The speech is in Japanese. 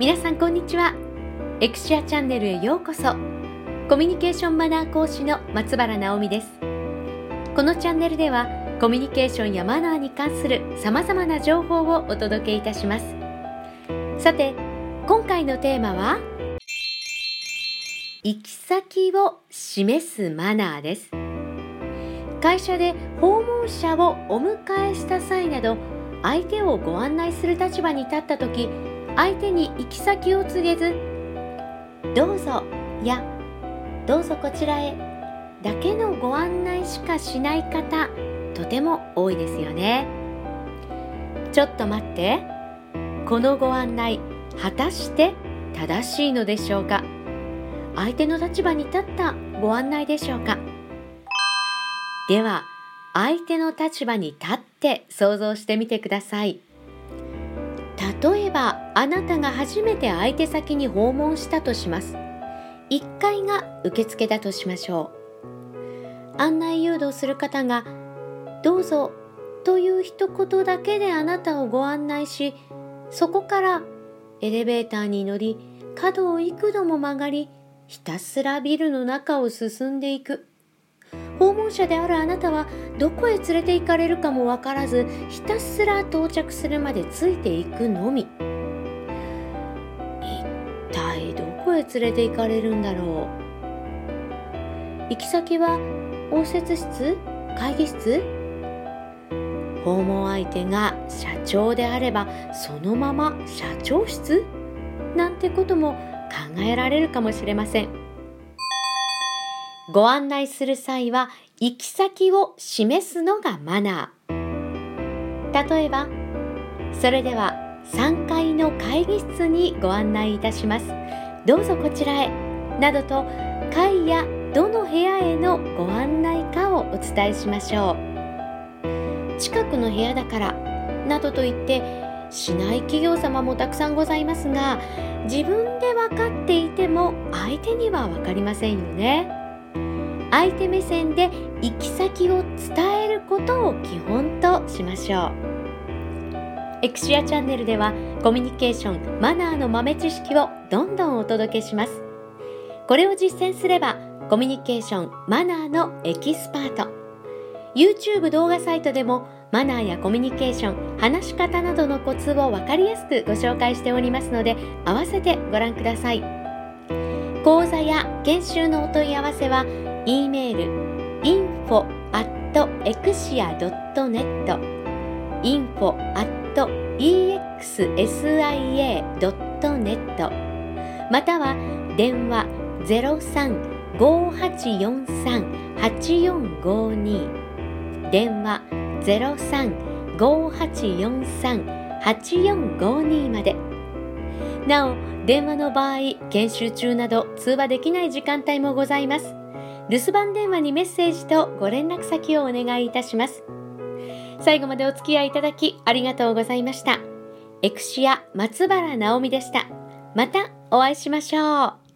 皆さんこんにちは。エクシアチャンネルへようこそ。コミュニケーションマナー講師の松原直美です。このチャンネルではコミュニケーションやマナーに関する様々な情報をお届けいたします。さて今回のテーマは行き先を示すマナーです。会社で訪問者をお迎えした際など相手をご案内する立場に立った時相手に行き先を告げず「どうぞ」や「どうぞこちらへ」だけのご案内しかしない方とても多いですよね。ちょっと待って。このご案内果たして正しいのでしょうか？相手の立場に立ったご案内でしょうか？では相手の立場に立って想像してみてくださいあなたが初めて相手先に訪問したとします。1階が受付だとしましょう。案内誘導する方が「どうぞ」という一言だけであなたをご案内しそこからエレベーターに乗り角を幾度も曲がりひたすらビルの中を進んでいく。訪問者であるあなたはどこへ連れて行かれるかも分からずひたすら到着するまでついていくのみ。へ連れて行かれるんだろう？行き先は応接室？会議室？訪問相手が社長であればそのまま社長室？なんてことも考えられるかもしれません。ご案内する際は行き先を示すのがマナー。例えば、それでは3階の会議室にご案内いたします。どうぞこちらへ。などと階やどの部屋へのご案内かをお伝えしましょう。近くの部屋だからなどと言ってしない企業様もたくさんございますが自分で分かっていても相手には分かりませんよね。相手目線で行き先を伝えることを基本としましょうエクシアチャンネルではコミュニケーションマナーの豆知識をどんどんお届けします。これを実践すればコミュニケーションマナーのエキスパート。YouTube 動画サイトでもマナーやコミュニケーション話し方などのコツを分かりやすくご紹介しておりますので合わせてご覧ください。講座や研修のお問い合わせは e メール info at exia.net info at exsia.net または電話03-5843-8452電話03-5843-8452まで。なお電話の場合研修中など通話できない時間帯もございます。留守番電話にメッセージとご連絡先をお願いいたします。最後までお付き合いいただきありがとうございました。エクシア松原直美でした。またお会いしましょう。